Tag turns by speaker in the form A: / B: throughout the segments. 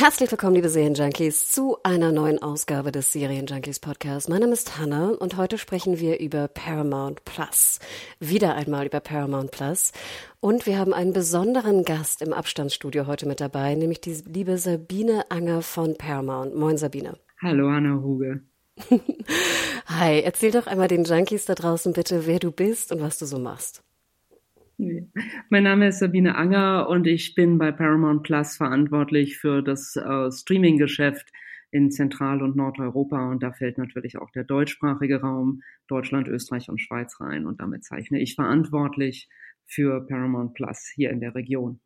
A: Herzlich willkommen, liebe Serienjunkies, zu einer neuen Ausgabe des Serienjunkies Podcast. Mein Name ist Hannah und heute sprechen wir über Paramount Plus. Wieder einmal über Paramount Plus. Und wir haben einen besonderen Gast im Abstandsstudio heute mit dabei, nämlich die liebe Sabine Anger von Paramount. Moin, Sabine.
B: Hallo, Hannah Huge.
A: Hi, erzähl doch einmal den Junkies da draußen bitte, wer du bist und was du so machst.
B: Mein Name ist Sabine Anger und ich bin bei Paramount Plus verantwortlich für das äh, Streaming-Geschäft in Zentral- und Nordeuropa und da fällt natürlich auch der deutschsprachige Raum Deutschland, Österreich und Schweiz rein und damit zeichne ich verantwortlich für Paramount Plus hier in der Region.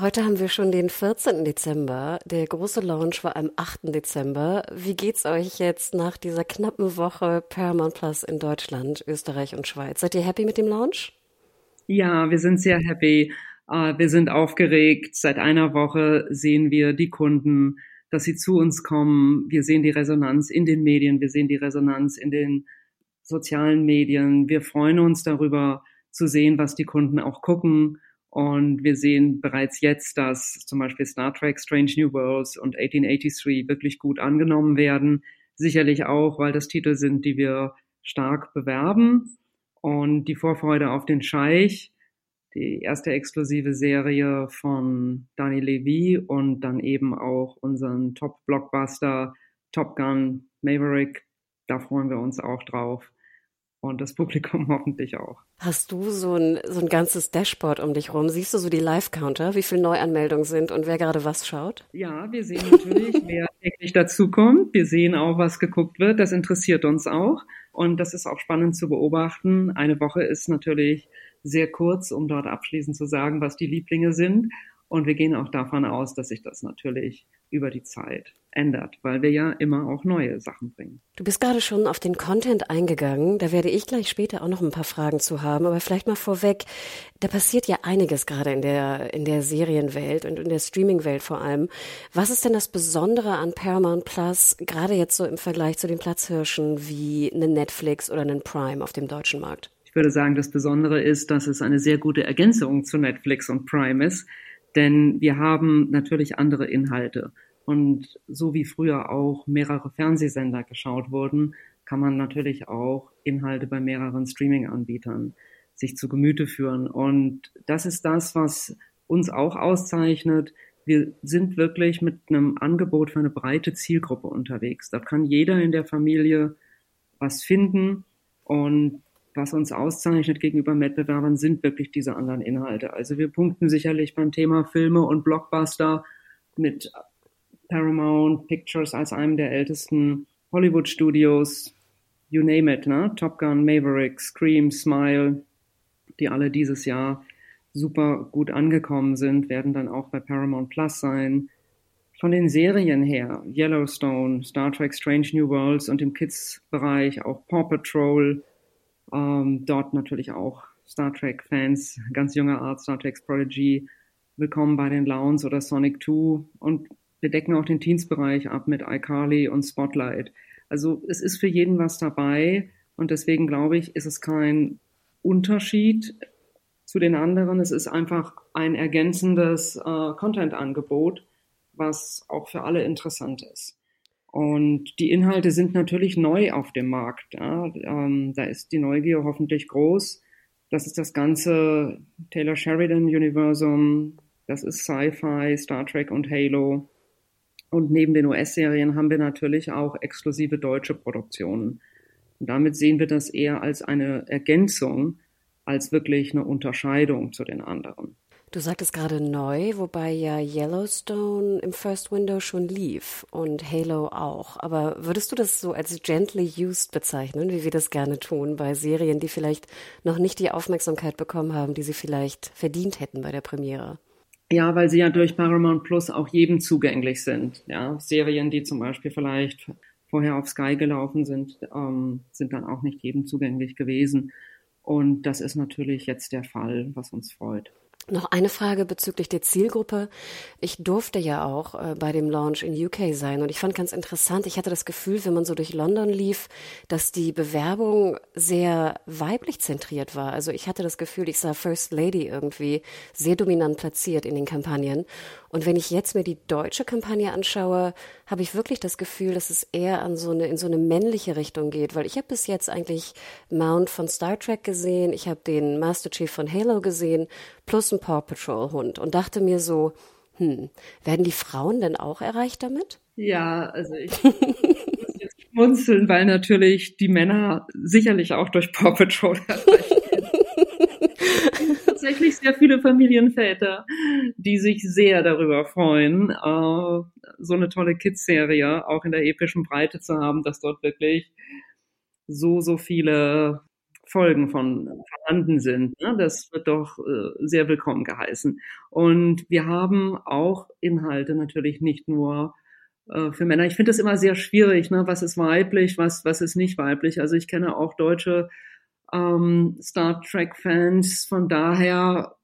A: Heute haben wir schon den 14. Dezember. Der große Launch war am 8. Dezember. Wie geht's euch jetzt nach dieser knappen Woche Paramount Plus in Deutschland, Österreich und Schweiz? Seid ihr happy mit dem Launch?
B: Ja, wir sind sehr happy. Uh, wir sind aufgeregt. Seit einer Woche sehen wir die Kunden, dass sie zu uns kommen. Wir sehen die Resonanz in den Medien. Wir sehen die Resonanz in den sozialen Medien. Wir freuen uns darüber zu sehen, was die Kunden auch gucken. Und wir sehen bereits jetzt, dass zum Beispiel Star Trek Strange New Worlds und 1883 wirklich gut angenommen werden. Sicherlich auch, weil das Titel sind, die wir stark bewerben. Und die Vorfreude auf den Scheich, die erste exklusive Serie von Danny Levy und dann eben auch unseren Top-Blockbuster Top Gun Maverick, da freuen wir uns auch drauf und das Publikum hoffentlich auch.
A: Hast du so ein, so ein ganzes Dashboard um dich rum? Siehst du so die Live-Counter, wie viele Neuanmeldungen sind und wer gerade was schaut?
B: Ja, wir sehen natürlich, wer täglich dazukommt. Wir sehen auch, was geguckt wird. Das interessiert uns auch. Und das ist auch spannend zu beobachten. Eine Woche ist natürlich sehr kurz, um dort abschließend zu sagen, was die Lieblinge sind. Und wir gehen auch davon aus, dass sich das natürlich über die Zeit ändert, weil wir ja immer auch neue Sachen bringen.
A: Du bist gerade schon auf den Content eingegangen. Da werde ich gleich später auch noch ein paar Fragen zu haben. Aber vielleicht mal vorweg. Da passiert ja einiges gerade in der, in der Serienwelt und in der Streamingwelt vor allem. Was ist denn das Besondere an Paramount Plus, gerade jetzt so im Vergleich zu den Platzhirschen wie eine Netflix oder einen Prime auf dem deutschen Markt?
B: Ich würde sagen, das Besondere ist, dass es eine sehr gute Ergänzung zu Netflix und Prime ist denn wir haben natürlich andere Inhalte. Und so wie früher auch mehrere Fernsehsender geschaut wurden, kann man natürlich auch Inhalte bei mehreren Streaming-Anbietern sich zu Gemüte führen. Und das ist das, was uns auch auszeichnet. Wir sind wirklich mit einem Angebot für eine breite Zielgruppe unterwegs. Da kann jeder in der Familie was finden. Und was uns auszeichnet gegenüber Wettbewerbern, sind wirklich diese anderen Inhalte. Also wir punkten sicherlich beim Thema Filme und Blockbuster mit Paramount Pictures als einem der ältesten Hollywood Studios, you name it, ne? Top Gun, Maverick, Scream, Smile, die alle dieses Jahr super gut angekommen sind, werden dann auch bei Paramount Plus sein. Von den Serien her, Yellowstone, Star Trek Strange New Worlds und im Kids-Bereich auch Paw Patrol, ähm, dort natürlich auch Star Trek-Fans, ganz junger Art, Star Trek Prodigy, willkommen bei den Lowns oder Sonic 2 und wir decken auch den Teens-Bereich ab mit iCarly und Spotlight. Also es ist für jeden was dabei und deswegen glaube ich, ist es kein Unterschied zu den anderen. Es ist einfach ein ergänzendes äh, Content-Angebot, was auch für alle interessant ist. Und die Inhalte sind natürlich neu auf dem Markt. Ja. Ähm, da ist die Neugier hoffentlich groß. Das ist das ganze Taylor Sheridan Universum, das ist Sci-Fi, Star Trek und Halo. Und neben den US-Serien haben wir natürlich auch exklusive deutsche Produktionen. Und damit sehen wir das eher als eine Ergänzung, als wirklich eine Unterscheidung zu den anderen.
A: Du sagtest gerade neu, wobei ja Yellowstone im First Window schon lief und Halo auch. Aber würdest du das so als gently used bezeichnen, wie wir das gerne tun bei Serien, die vielleicht noch nicht die Aufmerksamkeit bekommen haben, die sie vielleicht verdient hätten bei der Premiere?
B: Ja, weil sie ja durch Paramount Plus auch jedem zugänglich sind. Ja, Serien, die zum Beispiel vielleicht vorher auf Sky gelaufen sind, ähm, sind dann auch nicht jedem zugänglich gewesen. Und das ist natürlich jetzt der Fall, was uns freut.
A: Noch eine Frage bezüglich der Zielgruppe. Ich durfte ja auch äh, bei dem Launch in UK sein und ich fand ganz interessant, ich hatte das Gefühl, wenn man so durch London lief, dass die Bewerbung sehr weiblich zentriert war. Also ich hatte das Gefühl, ich sah First Lady irgendwie sehr dominant platziert in den Kampagnen und wenn ich jetzt mir die deutsche Kampagne anschaue, habe ich wirklich das Gefühl, dass es eher an so eine, in so eine männliche Richtung geht, weil ich habe bis jetzt eigentlich Mount von Star Trek gesehen, ich habe den Master Chief von Halo gesehen, plus einen Paw Patrol Hund. Und dachte mir so, hm, werden die Frauen denn auch erreicht damit?
B: Ja, also ich muss jetzt schmunzeln, weil natürlich die Männer sicherlich auch durch Paw Patrol erreicht tatsächlich sehr viele Familienväter, die sich sehr darüber freuen, äh, so eine tolle Kids-Serie auch in der epischen Breite zu haben, dass dort wirklich so, so viele Folgen von vorhanden sind. Ne? Das wird doch äh, sehr willkommen geheißen. Und wir haben auch Inhalte natürlich nicht nur äh, für Männer. Ich finde das immer sehr schwierig, ne? was ist weiblich, was, was ist nicht weiblich. Also ich kenne auch deutsche ähm, Star Trek-Fans. Von daher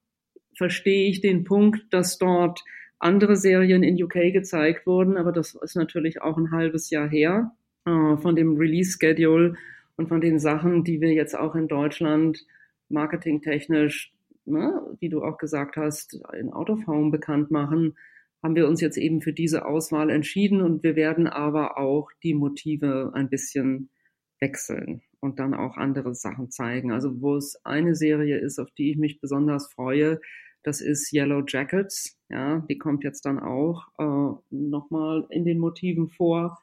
B: verstehe ich den Punkt, dass dort andere Serien in UK gezeigt wurden, aber das ist natürlich auch ein halbes Jahr her äh, von dem Release-Schedule und von den Sachen, die wir jetzt auch in Deutschland marketingtechnisch, ne, wie du auch gesagt hast, in Out of Home bekannt machen, haben wir uns jetzt eben für diese Auswahl entschieden und wir werden aber auch die Motive ein bisschen wechseln und dann auch andere Sachen zeigen. Also wo es eine Serie ist, auf die ich mich besonders freue, das ist Yellow Jackets. Ja, die kommt jetzt dann auch äh, nochmal in den Motiven vor.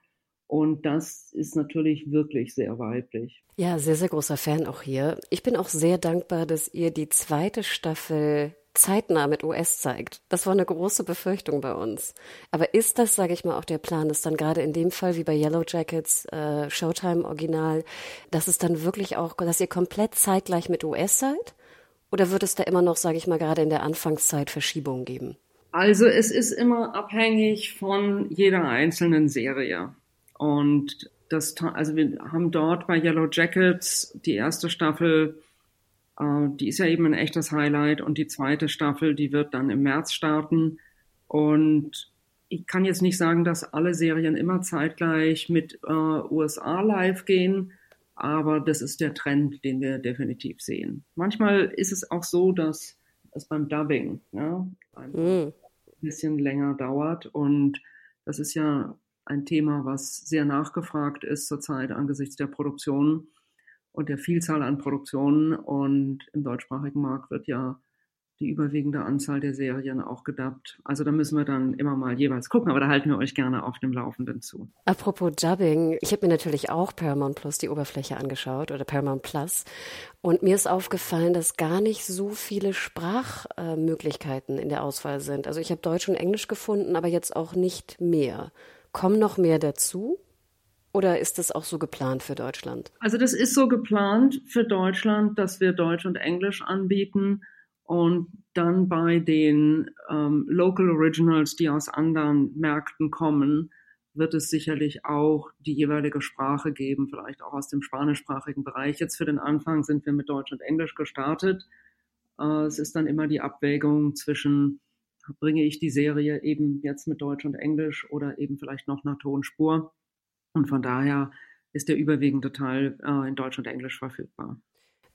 B: Und das ist natürlich wirklich sehr weiblich.
A: Ja, sehr, sehr großer Fan auch hier. Ich bin auch sehr dankbar, dass ihr die zweite Staffel zeitnah mit US zeigt. Das war eine große Befürchtung bei uns. Aber ist das, sage ich mal, auch der Plan, dass dann gerade in dem Fall wie bei Yellow Jackets äh, Showtime Original, dass es dann wirklich auch, dass ihr komplett zeitgleich mit US seid? Oder wird es da immer noch, sage ich mal, gerade in der Anfangszeit Verschiebungen geben?
B: Also es ist immer abhängig von jeder einzelnen Serie. Und das, also wir haben dort bei Yellow Jackets die erste Staffel die ist ja eben ein echtes Highlight und die zweite Staffel, die wird dann im März starten. Und ich kann jetzt nicht sagen, dass alle Serien immer zeitgleich mit äh, USA live gehen, aber das ist der Trend, den wir definitiv sehen. Manchmal ist es auch so, dass es beim Dubbing ja, ein mm. bisschen länger dauert und das ist ja ein Thema, was sehr nachgefragt ist zurzeit angesichts der Produktion und der Vielzahl an Produktionen. Und im deutschsprachigen Markt wird ja die überwiegende Anzahl der Serien auch gedubbt. Also da müssen wir dann immer mal jeweils gucken, aber da halten wir euch gerne auf dem Laufenden zu.
A: Apropos Dubbing, ich habe mir natürlich auch Paramount Plus die Oberfläche angeschaut oder Paramount Plus und mir ist aufgefallen, dass gar nicht so viele Sprachmöglichkeiten in der Auswahl sind. Also ich habe Deutsch und Englisch gefunden, aber jetzt auch nicht mehr. Kommen noch mehr dazu? Oder ist das auch so geplant für Deutschland?
B: Also das ist so geplant für Deutschland, dass wir Deutsch und Englisch anbieten und dann bei den ähm, Local Originals, die aus anderen Märkten kommen, wird es sicherlich auch die jeweilige Sprache geben, vielleicht auch aus dem spanischsprachigen Bereich. Jetzt für den Anfang sind wir mit Deutsch und Englisch gestartet. Äh, es ist dann immer die Abwägung zwischen, bringe ich die Serie eben jetzt mit Deutsch und Englisch oder eben vielleicht noch nach Tonspur. Und von daher ist der überwiegende Teil äh, in Deutsch und Englisch verfügbar.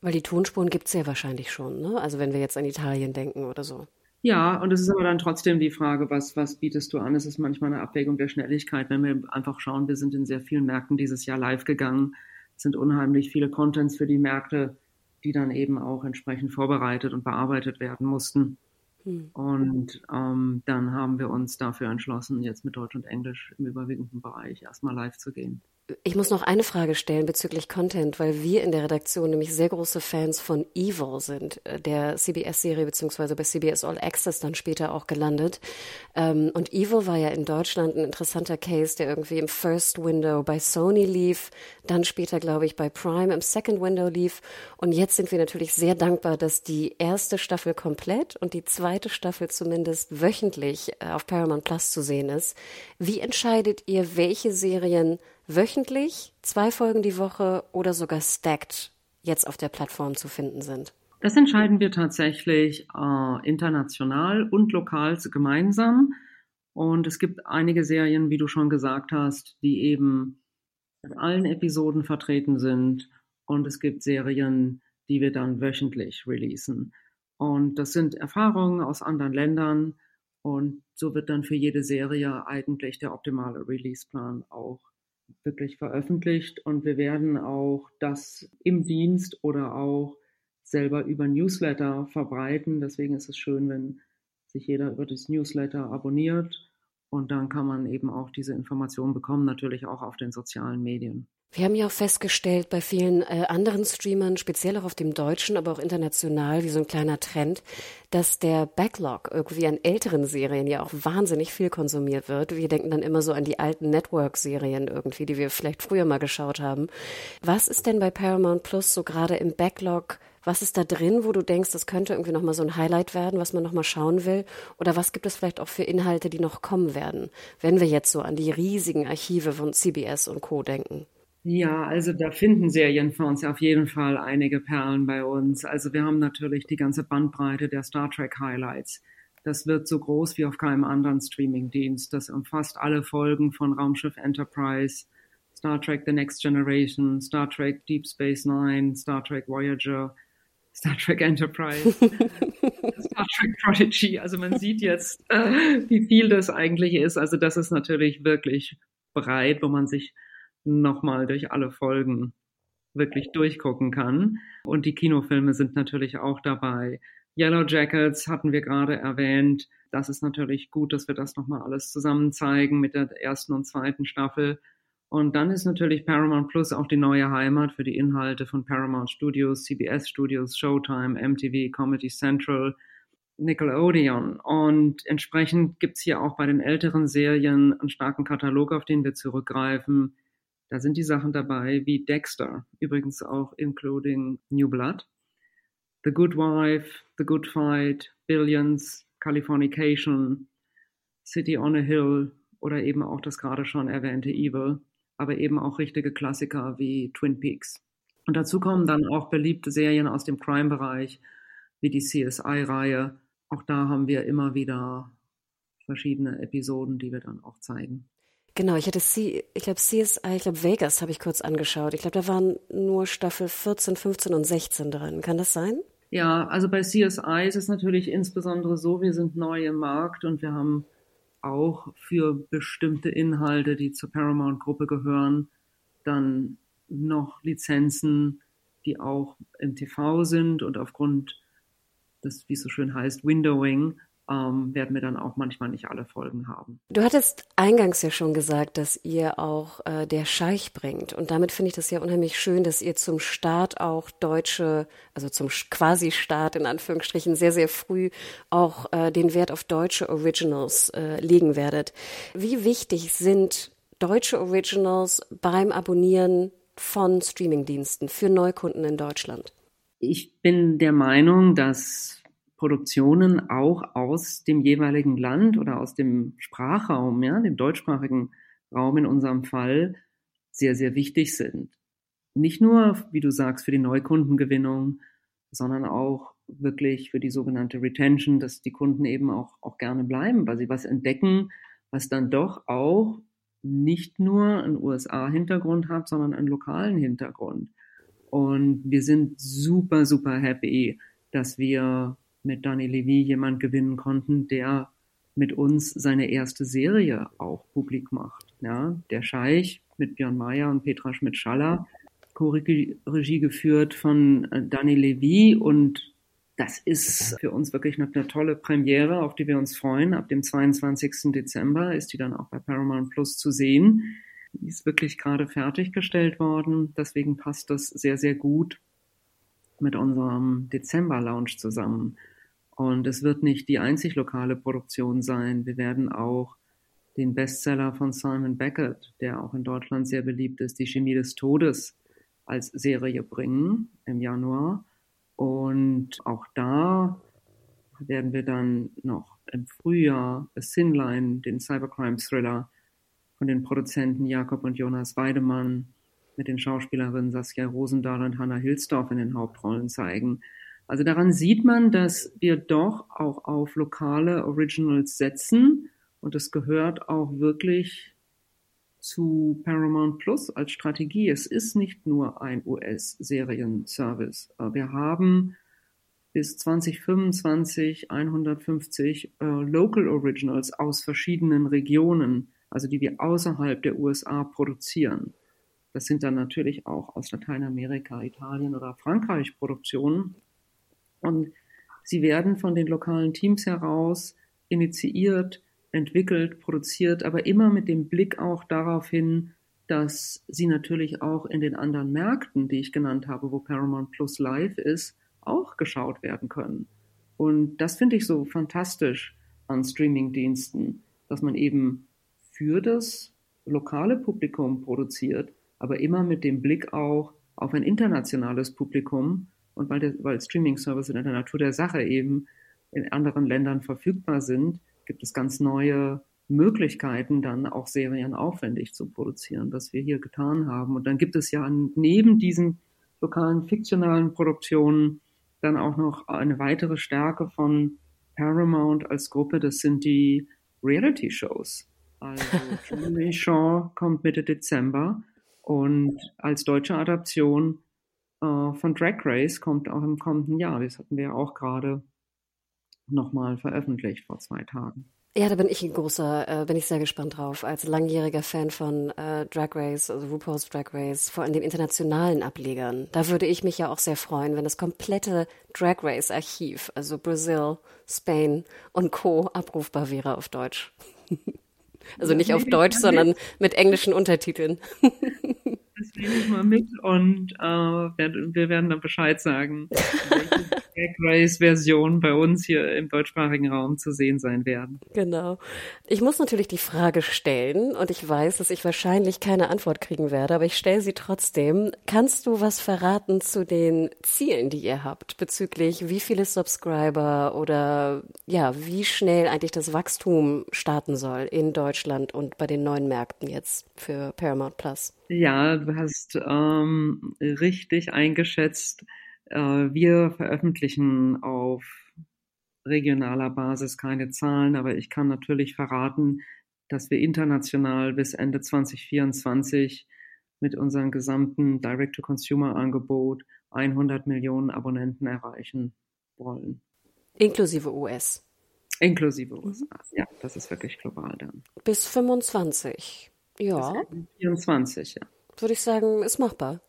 A: Weil die Tonspuren gibt es ja wahrscheinlich schon, ne? Also wenn wir jetzt an Italien denken oder so.
B: Ja, und es ist aber dann trotzdem die Frage, was, was bietest du an? Es ist manchmal eine Abwägung der Schnelligkeit, wenn wir einfach schauen, wir sind in sehr vielen Märkten dieses Jahr live gegangen, es sind unheimlich viele Contents für die Märkte, die dann eben auch entsprechend vorbereitet und bearbeitet werden mussten. Hm. Und ähm, dann haben wir uns dafür entschlossen, jetzt mit Deutsch und Englisch im überwiegenden Bereich erstmal live zu gehen.
A: Ich muss noch eine Frage stellen bezüglich Content, weil wir in der Redaktion nämlich sehr große Fans von Evil sind, äh, der CBS-Serie beziehungsweise bei CBS All Access dann später auch gelandet. Ähm, und Evil war ja in Deutschland ein interessanter Case, der irgendwie im First Window bei Sony lief, dann später, glaube ich, bei Prime im Second Window lief. Und jetzt sind wir natürlich sehr dankbar, dass die erste Staffel komplett und die zweite Staffel zumindest wöchentlich äh, auf Paramount Plus zu sehen ist. Wie entscheidet ihr, welche Serien wöchentlich, zwei Folgen die Woche oder sogar stacked jetzt auf der Plattform zu finden sind?
B: Das entscheiden wir tatsächlich äh, international und lokal gemeinsam. Und es gibt einige Serien, wie du schon gesagt hast, die eben in allen Episoden vertreten sind. Und es gibt Serien, die wir dann wöchentlich releasen. Und das sind Erfahrungen aus anderen Ländern. Und so wird dann für jede Serie eigentlich der optimale Releaseplan auch wirklich veröffentlicht und wir werden auch das im Dienst oder auch selber über Newsletter verbreiten. Deswegen ist es schön, wenn sich jeder über das Newsletter abonniert und dann kann man eben auch diese Informationen bekommen, natürlich auch auf den sozialen Medien.
A: Wir haben ja auch festgestellt bei vielen äh, anderen Streamern, speziell auch auf dem deutschen, aber auch international, wie so ein kleiner Trend, dass der Backlog irgendwie an älteren Serien ja auch wahnsinnig viel konsumiert wird. Wir denken dann immer so an die alten Network-Serien irgendwie, die wir vielleicht früher mal geschaut haben. Was ist denn bei Paramount Plus so gerade im Backlog? Was ist da drin, wo du denkst, das könnte irgendwie nochmal so ein Highlight werden, was man nochmal schauen will? Oder was gibt es vielleicht auch für Inhalte, die noch kommen werden, wenn wir jetzt so an die riesigen Archive von CBS und Co. denken?
B: Ja, also da finden Serienfans auf jeden Fall einige Perlen bei uns. Also wir haben natürlich die ganze Bandbreite der Star Trek Highlights. Das wird so groß wie auf keinem anderen Streamingdienst. Das umfasst alle Folgen von Raumschiff Enterprise, Star Trek The Next Generation, Star Trek Deep Space Nine, Star Trek Voyager, Star Trek Enterprise, Star Trek Prodigy. Also man sieht jetzt, äh, wie viel das eigentlich ist. Also das ist natürlich wirklich breit, wo man sich nochmal durch alle Folgen wirklich durchgucken kann. Und die Kinofilme sind natürlich auch dabei. Yellow Jackets hatten wir gerade erwähnt. Das ist natürlich gut, dass wir das nochmal alles zusammen zeigen mit der ersten und zweiten Staffel. Und dann ist natürlich Paramount Plus auch die neue Heimat für die Inhalte von Paramount Studios, CBS Studios, Showtime, MTV, Comedy Central, Nickelodeon. Und entsprechend gibt's hier auch bei den älteren Serien einen starken Katalog, auf den wir zurückgreifen. Da sind die Sachen dabei wie Dexter, übrigens auch including New Blood, The Good Wife, The Good Fight, Billions, Californication, City on a Hill oder eben auch das gerade schon erwähnte Evil, aber eben auch richtige Klassiker wie Twin Peaks. Und dazu kommen dann auch beliebte Serien aus dem Crime-Bereich, wie die CSI-Reihe. Auch da haben wir immer wieder verschiedene Episoden, die wir dann auch zeigen.
A: Genau, ich hatte C, ich glaube CSI, ich glaube Vegas habe ich kurz angeschaut. Ich glaube, da waren nur Staffel 14, 15 und 16 drin. Kann das sein?
B: Ja, also bei CSI ist es natürlich insbesondere so, wir sind neu im Markt und wir haben auch für bestimmte Inhalte, die zur Paramount-Gruppe gehören, dann noch Lizenzen, die auch im TV sind und aufgrund des, wie es so schön heißt, Windowing, ähm, werden wir dann auch manchmal nicht alle Folgen haben.
A: Du hattest eingangs ja schon gesagt, dass ihr auch äh, der Scheich bringt. Und damit finde ich das ja unheimlich schön, dass ihr zum Start auch deutsche, also zum quasi Start in Anführungsstrichen, sehr, sehr früh auch äh, den Wert auf deutsche Originals äh, legen werdet. Wie wichtig sind deutsche Originals beim Abonnieren von Streamingdiensten für Neukunden in Deutschland?
B: Ich bin der Meinung, dass Produktionen auch aus dem jeweiligen Land oder aus dem Sprachraum, ja, dem deutschsprachigen Raum in unserem Fall, sehr, sehr wichtig sind. Nicht nur, wie du sagst, für die Neukundengewinnung, sondern auch wirklich für die sogenannte Retention, dass die Kunden eben auch, auch gerne bleiben, weil sie was entdecken, was dann doch auch nicht nur einen USA-Hintergrund hat, sondern einen lokalen Hintergrund. Und wir sind super, super happy, dass wir mit Dani Levy jemand gewinnen konnten, der mit uns seine erste Serie auch publik macht. Ja, der Scheich mit Björn Mayer und Petra Schmidt-Schaller, Co-Regie geführt von äh, Dani Levy und das ist für uns wirklich eine, eine, tolle Premiere, auf die wir uns freuen. Ab dem 22. Dezember ist die dann auch bei Paramount Plus zu sehen. Die ist wirklich gerade fertiggestellt worden. Deswegen passt das sehr, sehr gut mit unserem Dezember-Lounge zusammen. Und es wird nicht die einzig lokale Produktion sein. Wir werden auch den Bestseller von Simon Beckett, der auch in Deutschland sehr beliebt ist, Die Chemie des Todes, als Serie bringen im Januar. Und auch da werden wir dann noch im Frühjahr Sinline, den Cybercrime-Thriller von den Produzenten Jakob und Jonas Weidemann mit den Schauspielerinnen Saskia Rosendahl und Hannah Hilsdorf in den Hauptrollen zeigen. Also daran sieht man, dass wir doch auch auf lokale Originals setzen und es gehört auch wirklich zu Paramount Plus als Strategie. Es ist nicht nur ein US-Serienservice. Wir haben bis 2025 150 äh, Local Originals aus verschiedenen Regionen, also die wir außerhalb der USA produzieren. Das sind dann natürlich auch aus Lateinamerika, Italien oder Frankreich Produktionen. Und sie werden von den lokalen Teams heraus initiiert, entwickelt, produziert, aber immer mit dem Blick auch darauf hin, dass sie natürlich auch in den anderen Märkten, die ich genannt habe, wo Paramount Plus live ist, auch geschaut werden können. Und das finde ich so fantastisch an Streamingdiensten, dass man eben für das lokale Publikum produziert, aber immer mit dem Blick auch auf ein internationales Publikum und weil, der, weil Streaming-Services in der Natur der Sache eben in anderen Ländern verfügbar sind, gibt es ganz neue Möglichkeiten, dann auch Serien aufwendig zu produzieren, was wir hier getan haben. Und dann gibt es ja neben diesen lokalen fiktionalen Produktionen dann auch noch eine weitere Stärke von Paramount als Gruppe, das sind die Reality-Shows. Also Truman Shaw kommt Mitte Dezember und als deutsche Adaption äh, von Drag Race kommt auch im kommenden Jahr. Das hatten wir ja auch gerade nochmal veröffentlicht vor zwei Tagen.
A: Ja, da bin ich ein großer, äh, bin ich sehr gespannt drauf. Als langjähriger Fan von äh, Drag Race, also RuPaul's Drag Race, vor allem den internationalen Ablegern, da würde ich mich ja auch sehr freuen, wenn das komplette Drag Race Archiv, also Brazil, Spain und Co. abrufbar wäre auf Deutsch. also nicht auf Deutsch, sondern mit englischen Untertiteln.
B: Das nehme ich mal mit und äh, wir werden dann Bescheid sagen, Drag Race Version bei uns hier im deutschsprachigen Raum zu sehen sein werden.
A: Genau. Ich muss natürlich die Frage stellen und ich weiß, dass ich wahrscheinlich keine Antwort kriegen werde, aber ich stelle sie trotzdem. Kannst du was verraten zu den Zielen, die ihr habt bezüglich wie viele Subscriber oder ja, wie schnell eigentlich das Wachstum starten soll in Deutschland und bei den neuen Märkten jetzt für Paramount Plus?
B: Ja, du hast ähm, richtig eingeschätzt. Äh, wir veröffentlichen auf regionaler Basis keine Zahlen, aber ich kann natürlich verraten, dass wir international bis Ende 2024 mit unserem gesamten Direct-to-Consumer-Angebot 100 Millionen Abonnenten erreichen wollen.
A: Inklusive US.
B: Inklusive USA, ja, das ist wirklich global dann.
A: Bis 25. Ja.
B: 24, ja.
A: Würde ich sagen, ist machbar.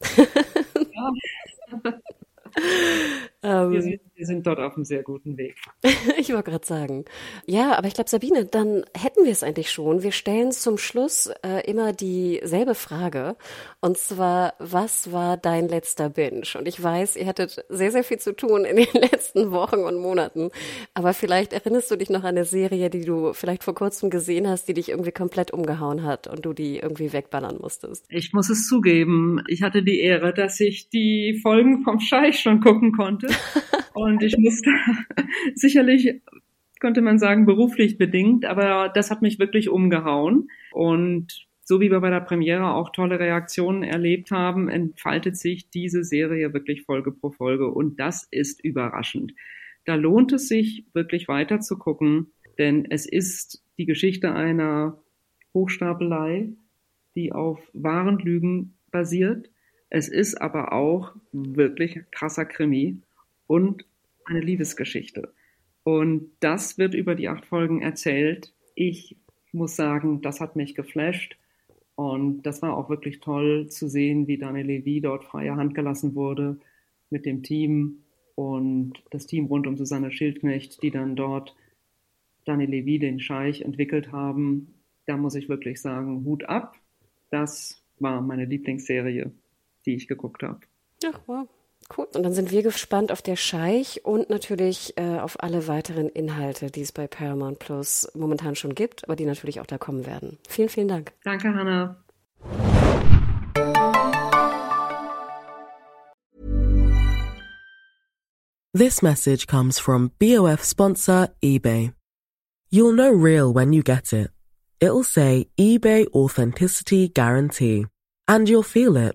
B: ja. Wir, sind, wir, sind, dort auf einem sehr guten Weg.
A: ich wollte gerade sagen. Ja, aber ich glaube, Sabine, dann hätten wir es eigentlich schon. Wir stellen zum Schluss äh, immer dieselbe Frage. Und zwar, was war dein letzter Binge? Und ich weiß, ihr hattet sehr, sehr viel zu tun in den letzten Wochen und Monaten. Aber vielleicht erinnerst du dich noch an eine Serie, die du vielleicht vor kurzem gesehen hast, die dich irgendwie komplett umgehauen hat und du die irgendwie wegballern musstest.
B: Ich muss es zugeben. Ich hatte die Ehre, dass ich die Folgen vom Scheich schon gucken konnte. Und ich musste sicherlich, könnte man sagen, beruflich bedingt, aber das hat mich wirklich umgehauen. Und so wie wir bei der Premiere auch tolle Reaktionen erlebt haben, entfaltet sich diese Serie wirklich Folge pro Folge. Und das ist überraschend. Da lohnt es sich wirklich weiter zu gucken, denn es ist die Geschichte einer Hochstapelei, die auf wahren Lügen basiert es ist aber auch wirklich krasser Krimi und eine Liebesgeschichte. Und das wird über die acht Folgen erzählt. Ich muss sagen, das hat mich geflasht. Und das war auch wirklich toll zu sehen, wie Daniel Levy dort freie Hand gelassen wurde mit dem Team und das Team rund um Susanne Schildknecht, die dann dort Daniel Levy, den Scheich, entwickelt haben. da muss ich wirklich sagen, Hut ab. Das war meine Lieblingsserie, die ich geguckt habe.
A: Ach, wow. Cool. Und dann sind wir gespannt auf der Scheich und natürlich äh, auf alle weiteren Inhalte, die es bei Paramount Plus momentan schon gibt, aber die natürlich auch da kommen werden. Vielen, vielen Dank.
B: Danke, Hannah.
C: This message comes from BOF sponsor eBay. You'll know real when you get it. It'll say eBay Authenticity Guarantee. And you'll feel it.